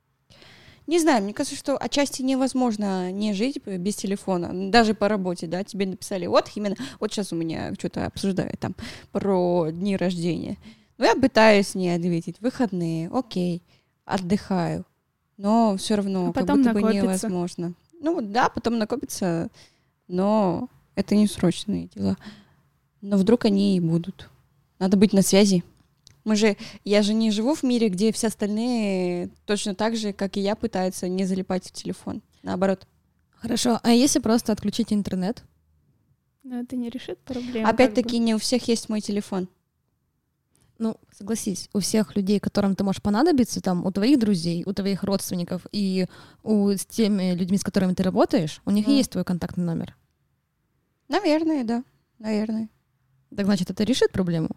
[SPEAKER 2] Не знаю, мне кажется, что отчасти невозможно не жить без телефона, даже по работе, да, тебе написали, вот, именно, вот сейчас у меня что-то обсуждают там про дни рождения. Ну, я пытаюсь не ответить, выходные, окей, отдыхаю, но все равно
[SPEAKER 3] А
[SPEAKER 2] как
[SPEAKER 3] потом
[SPEAKER 2] будто бы невозможно. Ну, да, потом накопится, но это не срочные дела. Но вдруг они и будут. Надо быть на связи. Мы же, я же не живу в мире, где все остальные точно так же, как и я, пытаются не залипать в телефон. Наоборот.
[SPEAKER 1] Хорошо, а если просто отключить интернет?
[SPEAKER 3] Но это не решит проблему.
[SPEAKER 2] Опять-таки, не у всех есть мой телефон.
[SPEAKER 1] Ну, согласись, у всех людей, которым ты можешь понадобиться, там, у твоих друзей, у твоих родственников и у с теми людьми, с которыми ты работаешь, у них
[SPEAKER 2] Мгм.
[SPEAKER 1] есть твой контактный номер.
[SPEAKER 2] Наверное, да. Наверное.
[SPEAKER 1] Так значит, это решит проблему?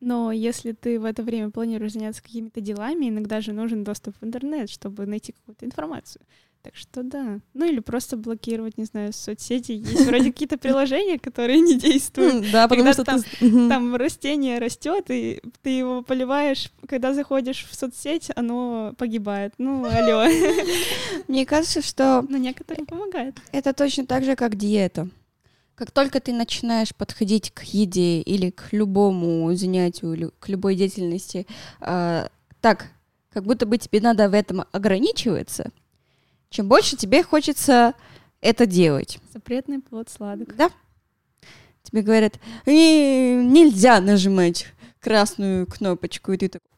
[SPEAKER 3] Но если ты в это время планируешь заняться какими-то делами, иногда же нужен доступ в интернет, чтобы найти какую-то информацию. Так что да. Ну или просто блокировать, не знаю, соцсети. Есть вроде какие-то приложения, которые не действуют.
[SPEAKER 1] Да, потому что.
[SPEAKER 3] Там растение растет, и ты его поливаешь. Когда заходишь в соцсеть, оно погибает. Ну, алло.
[SPEAKER 2] Мне кажется, что
[SPEAKER 3] Но некоторым помогает.
[SPEAKER 2] это точно так же, как диета. Как только ты начинаешь подходить к еде или к любому занятию, или к любой деятельности, а, так, как будто бы тебе надо в этом ограничиваться, чем больше тебе хочется это делать.
[SPEAKER 3] Запретный плод сладок.
[SPEAKER 2] Да? Тебе говорят, «Э, нельзя нажимать красную кнопочку, и ты такой,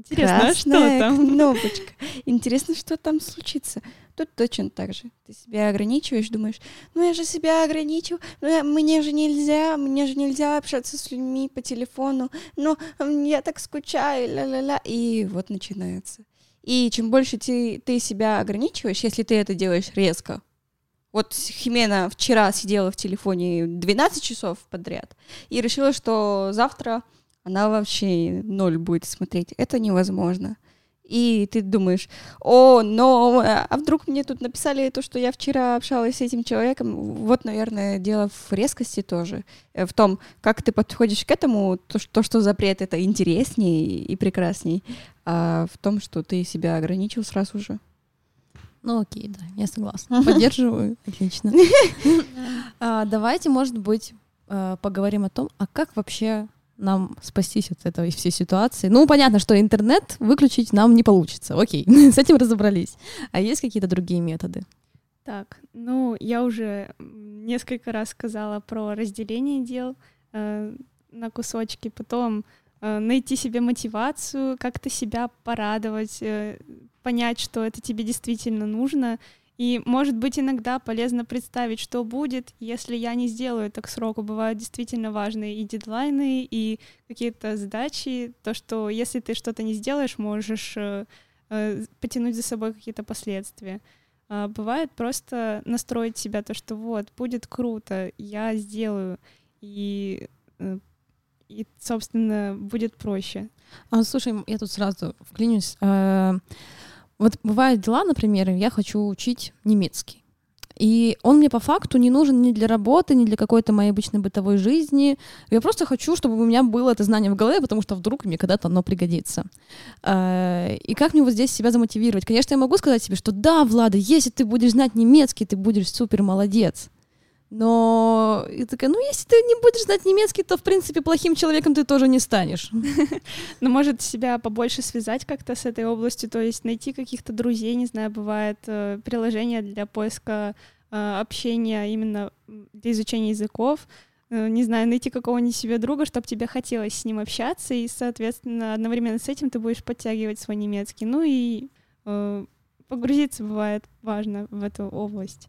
[SPEAKER 2] «Уа,
[SPEAKER 3] Интересно, а что
[SPEAKER 2] красная
[SPEAKER 3] там?
[SPEAKER 2] кнопочка. Интересно, что там случится. Тут точно так же. Ты себя ограничиваешь, думаешь, ну я же себя ограничил, ну я- мне же нельзя, мне же нельзя общаться с людьми по телефону, но м, я так скучаю, ля-ля-ля. И вот начинается. И чем больше ты, ты себя ограничиваешь, если ты это делаешь резко, вот Химена вчера сидела в телефоне 12 часов подряд и решила, что завтра она вообще ноль будет смотреть. Это невозможно. И ты думаешь, о, но, а вдруг мне тут написали то, что я вчера общалась с этим человеком. Вот, наверное, дело в резкости тоже. Э, В том, как ты подходишь к этому, то, что, то, что запрет это интереснее и прекрасней, а в том, что ты себя ограничил сразу же.
[SPEAKER 1] Ну окей, да, я согласна. Поддерживаю, отлично. А, Давайте, может быть, э, поговорим о том, а как вообще нам спастись от этой всей ситуации. Ну, понятно, что интернет выключить нам не получится. Окей, с этим разобрались. А есть какие-то другие методы?
[SPEAKER 3] Так, ну, я уже несколько раз сказала про разделение дел э, на кусочки, потом э, найти себе мотивацию, как-то себя порадовать, э, понять, что это тебе действительно нужно. И, может быть, иногда полезно представить, что будет, если я не сделаю это к сроку. Бывают действительно важные и дедлайны, и какие-то задачи. То, что если ты что-то не сделаешь, можешь э, э, потянуть за собой какие-то последствия. А бывает просто настроить себя то, что вот, будет круто, я сделаю, и, э, и собственно, будет проще.
[SPEAKER 1] А, слушай, я тут сразу вклинюсь. Вот бывают дела, например, я хочу учить немецкий. И он мне по факту не нужен ни для работы, ни для какой-то моей обычной бытовой жизни. Я просто хочу, чтобы у меня было это знание в голове, потому что вдруг мне когда-то оно пригодится. Э, и как мне вот здесь себя замотивировать? Конечно, я могу сказать себе, что да, Влада, если ты будешь знать немецкий, ты будешь супер молодец. Но и такая, ну, если ты не будешь знать немецкий, то, в принципе, плохим человеком ты тоже не станешь.
[SPEAKER 3] Ну, может, себя побольше связать как-то с этой областью, то есть найти каких-то друзей, не знаю, бывает э, приложение для поиска э, общения именно для изучения языков, э, не знаю, найти какого-нибудь себе друга, чтобы тебе хотелось с ним общаться, и, соответственно, одновременно с этим ты будешь подтягивать свой немецкий. Ну и погрузиться бывает важно в эту область.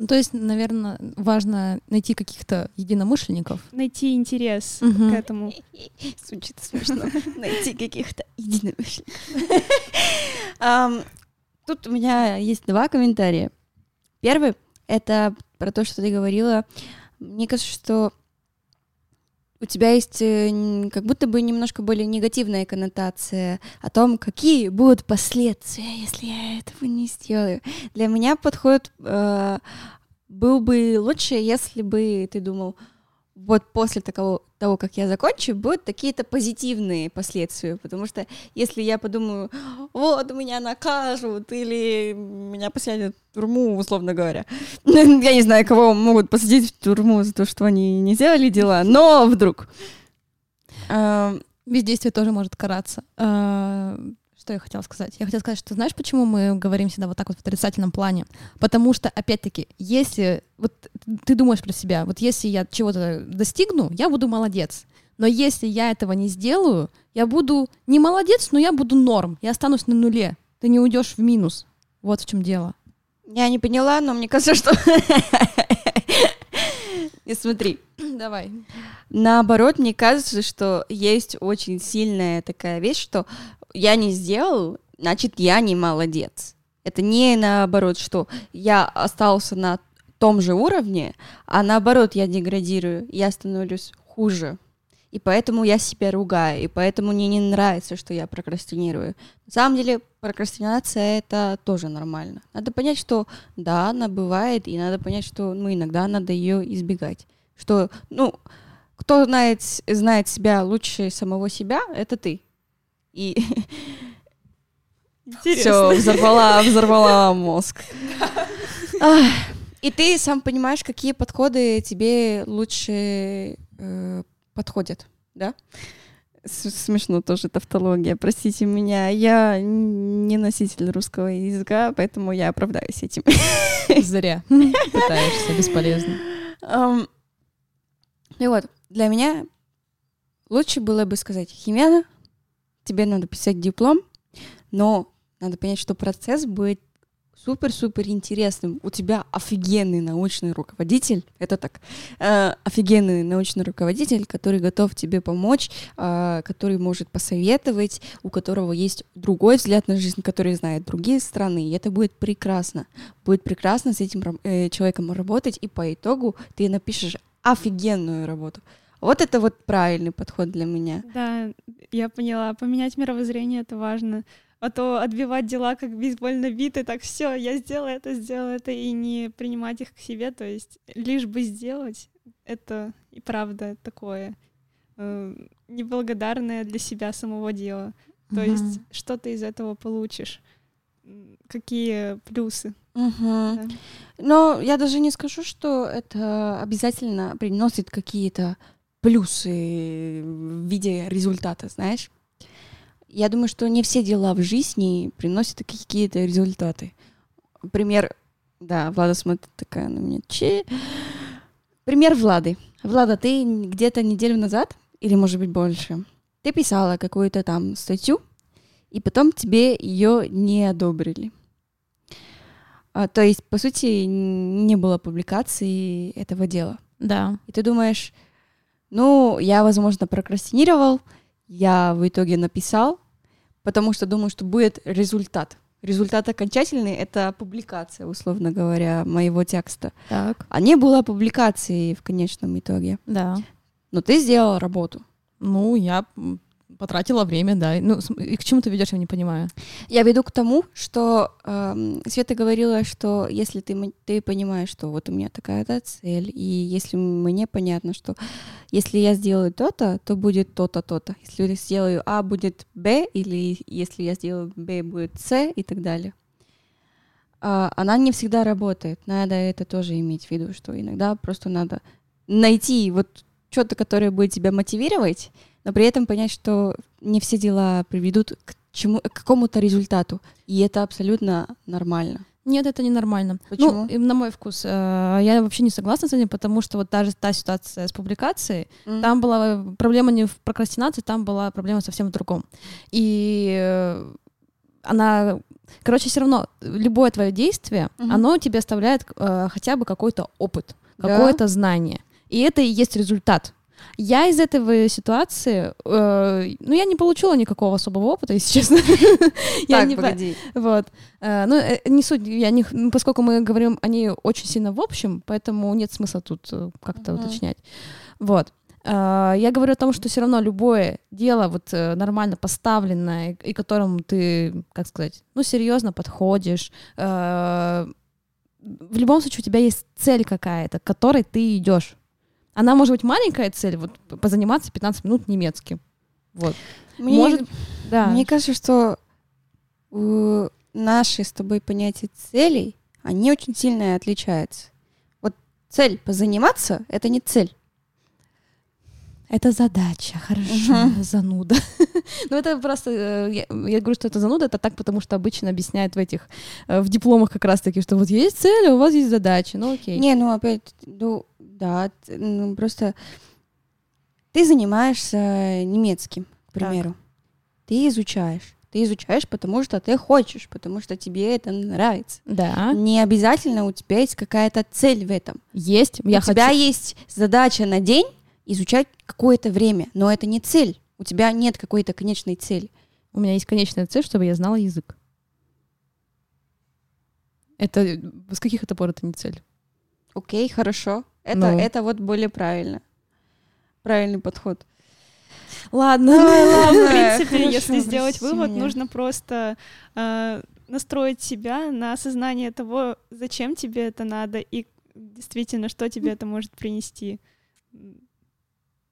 [SPEAKER 1] Ну, то есть, наверное, важно найти каких-то единомышленников.
[SPEAKER 3] Найти интерес угу. к этому.
[SPEAKER 2] Звучит смешно. Найти каких-то единомышленников. Тут у меня есть два комментария. Первый — это про то, что ты говорила. Мне кажется, что у тебя есть э, как будто бы немножко более негативная коннотация о том, какие будут последствия, если я этого не сделаю. Для меня подход э, был бы лучше, если бы ты думал, вот после такого, того, как я закончу, будут какие-то позитивные последствия, потому что если я подумаю, вот, меня накажут, или меня посадят в тюрьму, условно говоря, я не знаю, кого могут посадить в тюрьму за то, что они не сделали дела, но вдруг.
[SPEAKER 1] Бездействие тоже может караться. Что я хотела сказать? Я хотела сказать, что знаешь, почему мы говорим всегда вот так вот в отрицательном плане? Потому что, опять-таки, если вот ты думаешь про себя, вот если я чего-то достигну, я буду молодец. Но если я этого не сделаю, я буду не молодец, но я буду норм. Я останусь на нуле. Ты не уйдешь в минус. Вот в чем дело.
[SPEAKER 2] Я не поняла, но мне кажется, что... И смотри.
[SPEAKER 1] Давай.
[SPEAKER 2] Наоборот, мне кажется, что есть очень сильная такая вещь, что я не сделал, значит, я не молодец. Это не наоборот, что я остался на том же уровне, а наоборот, я деградирую, я становлюсь хуже. И поэтому я себя ругаю, и поэтому мне не нравится, что я прокрастинирую. На самом деле, прокрастинация — это тоже нормально. Надо понять, что да, она бывает, и надо понять, что ну, иногда надо ее избегать. Что, ну, кто знает, знает себя лучше самого себя, это ты. И все, взорвала, взорвала мозг. И ты сам понимаешь, какие подходы тебе лучше э, подходят, да? Смешно тоже тавтология, простите меня. Я не носитель русского языка, поэтому я оправдаюсь этим.
[SPEAKER 1] Зря. Пытаешься, бесполезно.
[SPEAKER 2] И вот, для меня лучше было бы сказать, Химена, тебе надо писать диплом, но надо понять, что процесс будет супер-супер интересным. У тебя офигенный научный руководитель, это так, э, офигенный научный руководитель, который готов тебе помочь, э, который может посоветовать, у которого есть другой взгляд на жизнь, который знает другие страны, и это будет прекрасно. Будет прекрасно с этим э, человеком работать, и по итогу ты напишешь офигенную работу. Вот это вот правильный подход для меня.
[SPEAKER 3] Да, я поняла. Поменять мировоззрение это важно. А то отбивать дела как бейсбольно биты, так все, я сделала это, сделала это, и не принимать их к себе. То есть лишь бы сделать, это и правда такое э, неблагодарное для себя самого дела. То угу. есть что ты из этого получишь? Какие плюсы?
[SPEAKER 2] Угу. Да. Но я даже не скажу, что это обязательно приносит какие-то плюсы в виде результата, знаешь. Я думаю, что не все дела в жизни приносят какие-то результаты. Пример, да, Влада смотрит такая на меня. Че? Пример Влады. Влада, ты где-то неделю назад, или может быть больше, ты писала какую-то там статью, и потом тебе ее не одобрили. А, то есть, по сути, не было публикации этого дела.
[SPEAKER 1] Да.
[SPEAKER 2] И ты думаешь, ну, я, возможно, прокрастинировал, я в итоге написал, потому что думаю, что будет результат. Результат окончательный — это публикация, условно говоря, моего текста.
[SPEAKER 1] Так.
[SPEAKER 2] А не было публикации в конечном итоге.
[SPEAKER 1] Да.
[SPEAKER 2] Но ты сделал работу.
[SPEAKER 1] Ну, я потратила время, да. Ну, и к чему ты ведешь, я не понимаю.
[SPEAKER 2] Я веду к тому, что эм, Света говорила, что если ты, ты понимаешь, что вот у меня такая-то цель, и если мне понятно, что если я сделаю то-то, то будет то-то, то-то. Если я сделаю А, будет Б, или если я сделаю Б, будет С и так далее. А, она не всегда работает. Надо это тоже иметь в виду, что иногда просто надо найти вот что-то, которое будет тебя мотивировать, но при этом понять, что не все дела приведут к, чему, к какому-то результату. И это абсолютно нормально.
[SPEAKER 1] Нет, это ненормально.
[SPEAKER 2] Почему?
[SPEAKER 1] Ну, на мой вкус, э, я вообще не согласна с этим, потому что вот даже та ситуация с публикацией, там была проблема не в прокрастинации, там была проблема совсем в другом. И э, она, короче, все равно любое твое действие,
[SPEAKER 2] Мгм.
[SPEAKER 1] оно тебе оставляет э, хотя бы какой-то опыт,
[SPEAKER 2] Да.
[SPEAKER 1] какое-то знание. И это и есть результат. Я из этой ситуации, э, ну, я не получила никакого особого опыта, если честно.
[SPEAKER 2] Так,
[SPEAKER 1] не по-
[SPEAKER 2] погоди.
[SPEAKER 1] вот. Э, Ну, э, не суть, я не, ну, поскольку мы говорим о ней очень сильно в общем, поэтому нет смысла тут э, как-то уточнять. Вот. Я говорю о том, что все равно любое дело вот нормально поставленное, и которому ты, как сказать, ну, серьезно подходишь, в любом случае у тебя есть цель какая-то, к которой ты идешь. Она может быть маленькая цель, вот позаниматься 15 минут немецким. Вот.
[SPEAKER 2] Мне,
[SPEAKER 1] Может, да.
[SPEAKER 2] мне кажется, что э, наши с тобой понятия целей, они очень сильно отличаются. Вот цель позаниматься — это не цель.
[SPEAKER 1] Это задача, хорошо,
[SPEAKER 2] Мгм.
[SPEAKER 1] зануда. ну, это просто, э, я, я говорю, что это зануда, это так, потому что обычно объясняют в этих, э, в дипломах как раз-таки, что вот есть цель, а у вас есть задача, ну окей.
[SPEAKER 2] Не, ну опять, ну да, ну, просто ты занимаешься немецким, к
[SPEAKER 1] Так.
[SPEAKER 2] примеру. Ты изучаешь. Ты изучаешь, потому что ты хочешь, потому что тебе это нравится.
[SPEAKER 1] Да,
[SPEAKER 2] Не обязательно у тебя есть какая-то цель в этом.
[SPEAKER 1] есть, я
[SPEAKER 2] у тебя
[SPEAKER 1] хочу...
[SPEAKER 2] есть задача на день изучать какое-то время, но это не цель. У тебя нет какой-то конечной цели.
[SPEAKER 1] У меня есть конечная цель, чтобы я знала язык. Это, с каких это пор это не цель?
[SPEAKER 2] Окей, хорошо. Это,
[SPEAKER 1] Ну.
[SPEAKER 2] это вот более правильно. Правильный подход.
[SPEAKER 1] Ладно,
[SPEAKER 3] В принципе,
[SPEAKER 2] Хорошо,
[SPEAKER 3] если сделать
[SPEAKER 2] прости
[SPEAKER 3] вывод,
[SPEAKER 2] меня.
[SPEAKER 3] нужно просто э, настроить себя на осознание того, зачем тебе это надо и действительно, что тебе это может принести.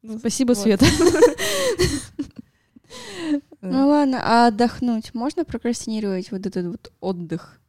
[SPEAKER 3] Ну,
[SPEAKER 1] Спасибо,
[SPEAKER 3] вот.
[SPEAKER 1] Света.
[SPEAKER 2] Ну ладно, а отдохнуть можно прокрастинировать вот этот вот отдых?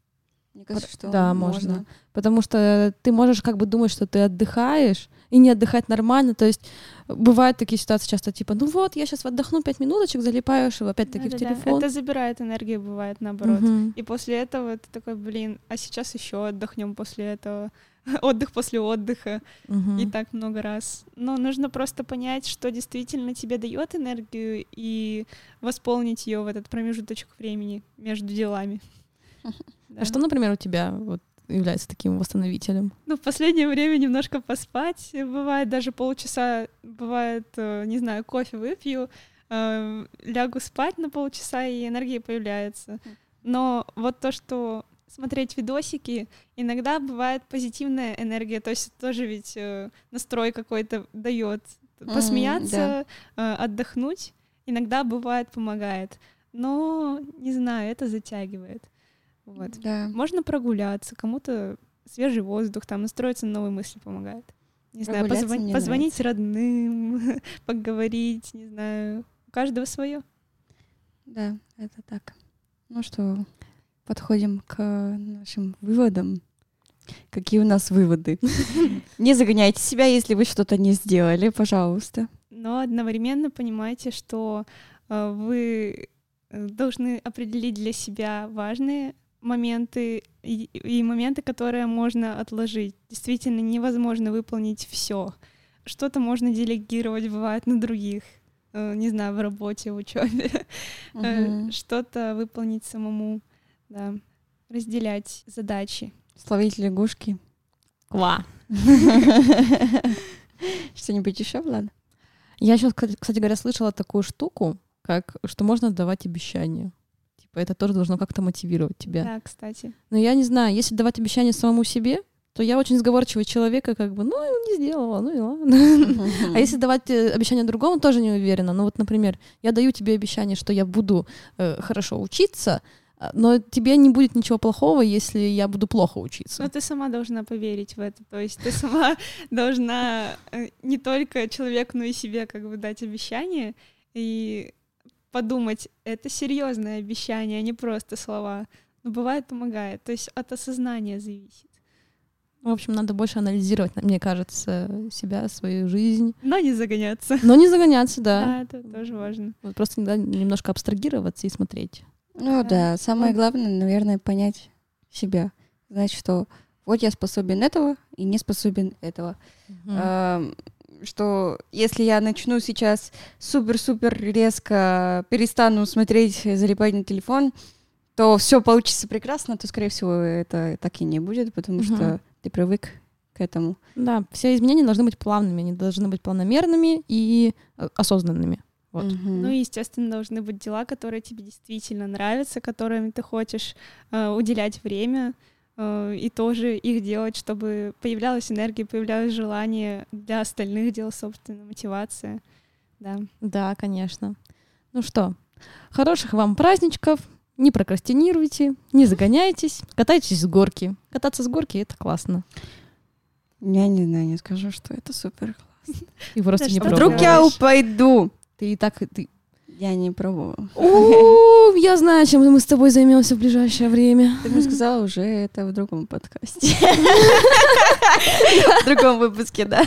[SPEAKER 2] Мне кажется, что
[SPEAKER 1] Да, можно. Потому что ты можешь как бы думать, что ты отдыхаешь, и не отдыхать нормально. То есть бывают такие ситуации часто, типа, ну вот, я сейчас отдохну пять минуточек, залипаешь опять-таки в
[SPEAKER 3] Да-да-да.
[SPEAKER 1] телефон.
[SPEAKER 3] Это забирает энергию, бывает наоборот.
[SPEAKER 1] Мгм.
[SPEAKER 3] И после этого ты такой, блин, а сейчас еще отдохнем после этого. Отдых после отдыха.
[SPEAKER 1] Мгм.
[SPEAKER 3] И так много раз. Но нужно просто понять, что действительно тебе дает энергию и восполнить ее в этот промежуточек времени между делами. Да.
[SPEAKER 1] А что, например, у тебя вот является таким восстановителем?
[SPEAKER 3] Ну, в последнее время немножко поспать. Бывает даже полчаса, бывает, э, не знаю, кофе выпью, э, лягу спать на полчаса, и энергия появляется. Но вот то, что смотреть видосики, иногда бывает позитивная энергия, то есть тоже ведь э, настрой какой-то дает. Посмеяться, э, отдохнуть иногда бывает помогает. Но, не знаю, это затягивает. Вот.
[SPEAKER 2] Да.
[SPEAKER 3] Можно прогуляться, кому-то свежий воздух, там настроиться на новые мысли помогает. Не знаю,
[SPEAKER 2] мне
[SPEAKER 3] позвонить родным, поговорить, не знаю. У каждого свое.
[SPEAKER 2] Да, это так. Ну что, подходим к нашим выводам. Какие у нас выводы? Не загоняйте себя, если вы что-то не сделали, пожалуйста.
[SPEAKER 3] Но одновременно понимайте, что э, вы э, должны определить для себя важные моменты и, и моменты, которые можно отложить. Действительно, невозможно выполнить все. Что-то можно делегировать, бывает, на других. Э, Не знаю, в работе, в учебе. Э,
[SPEAKER 2] Мгм.
[SPEAKER 3] Что-то выполнить самому. Да. Разделять задачи.
[SPEAKER 2] Словить лягушки.
[SPEAKER 1] Ква.
[SPEAKER 2] Что-нибудь еще, Влад?
[SPEAKER 1] Я сейчас, кстати говоря, слышала такую штуку, как что можно давать обещания. Типа это тоже должно как-то мотивировать тебя.
[SPEAKER 3] Да, кстати.
[SPEAKER 1] Но я не знаю, если давать обещания самому себе, что я очень сговорчивый человек, и как бы, ну, не сделала, ну и ладно. А если давать э, обещание другому, тоже не уверена. Ну вот, например, я даю тебе обещание, что я буду э, хорошо учиться, но тебе не будет ничего плохого, если я буду плохо учиться.
[SPEAKER 3] Но ты сама должна поверить в это. То есть ты сама должна э, не только человеку, но и себе как бы дать обещание и подумать, это серьезное обещание, а не просто слова. Но бывает помогает. То есть от осознания зависит.
[SPEAKER 1] В общем, надо больше анализировать, мне кажется, себя, свою жизнь.
[SPEAKER 3] Но не загоняться.
[SPEAKER 1] Но не загоняться, да.
[SPEAKER 3] Да, это тоже важно.
[SPEAKER 1] Вот просто иногда немножко абстрагироваться и смотреть.
[SPEAKER 2] Ну да, самое главное, наверное, понять себя. Знать, что вот я способен этого и не способен этого. Эм, Что если я начну сейчас супер-супер резко перестану смотреть, залипать на телефон, то все получится прекрасно, то, скорее всего, это так и не будет, потому
[SPEAKER 1] Мгм.
[SPEAKER 2] что ты привык к этому.
[SPEAKER 1] Да, все изменения должны быть плавными, они должны быть планомерными и э, осознанными. Вот.
[SPEAKER 2] Мгм.
[SPEAKER 3] Ну и, естественно, должны быть дела, которые тебе действительно нравятся, которыми ты хочешь э, уделять время, э, и тоже их делать, чтобы появлялась энергия, появлялось желание для остальных дел, собственно, мотивация. Да.
[SPEAKER 1] Да, конечно. Ну что, хороших вам праздничков, не прокрастинируйте, не загоняйтесь, катайтесь с горки. Кататься с горки — это классно.
[SPEAKER 2] Я не знаю, не скажу, что это супер.
[SPEAKER 1] И просто не
[SPEAKER 2] вдруг я упаду?
[SPEAKER 1] Ты и так... Ты...
[SPEAKER 2] Я не пробовала.
[SPEAKER 1] О, я знаю, чем мы с тобой займемся в ближайшее время.
[SPEAKER 2] Ты мне сказала уже это в другом подкасте. В другом выпуске, да.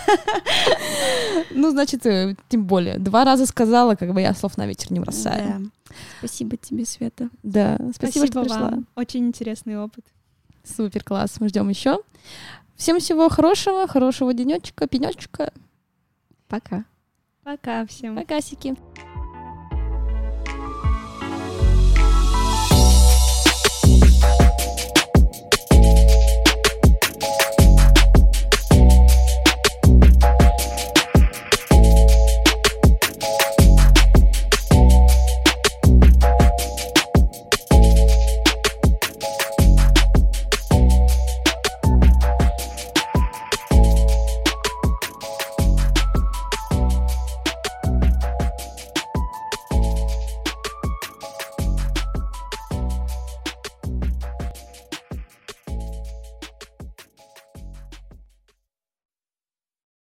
[SPEAKER 1] Ну, значит, э, тем более. Два раза сказала, как бы я слов на ветер не бросаю.
[SPEAKER 2] Да. Спасибо тебе, Света.
[SPEAKER 1] Да, спасибо, что пришла.
[SPEAKER 3] Очень интересный опыт.
[SPEAKER 1] Супер, класс. Мы ждем еще. Всем всего хорошего, хорошего денечка, пенечка.
[SPEAKER 2] Пока.
[SPEAKER 3] Пока всем.
[SPEAKER 1] Покасики.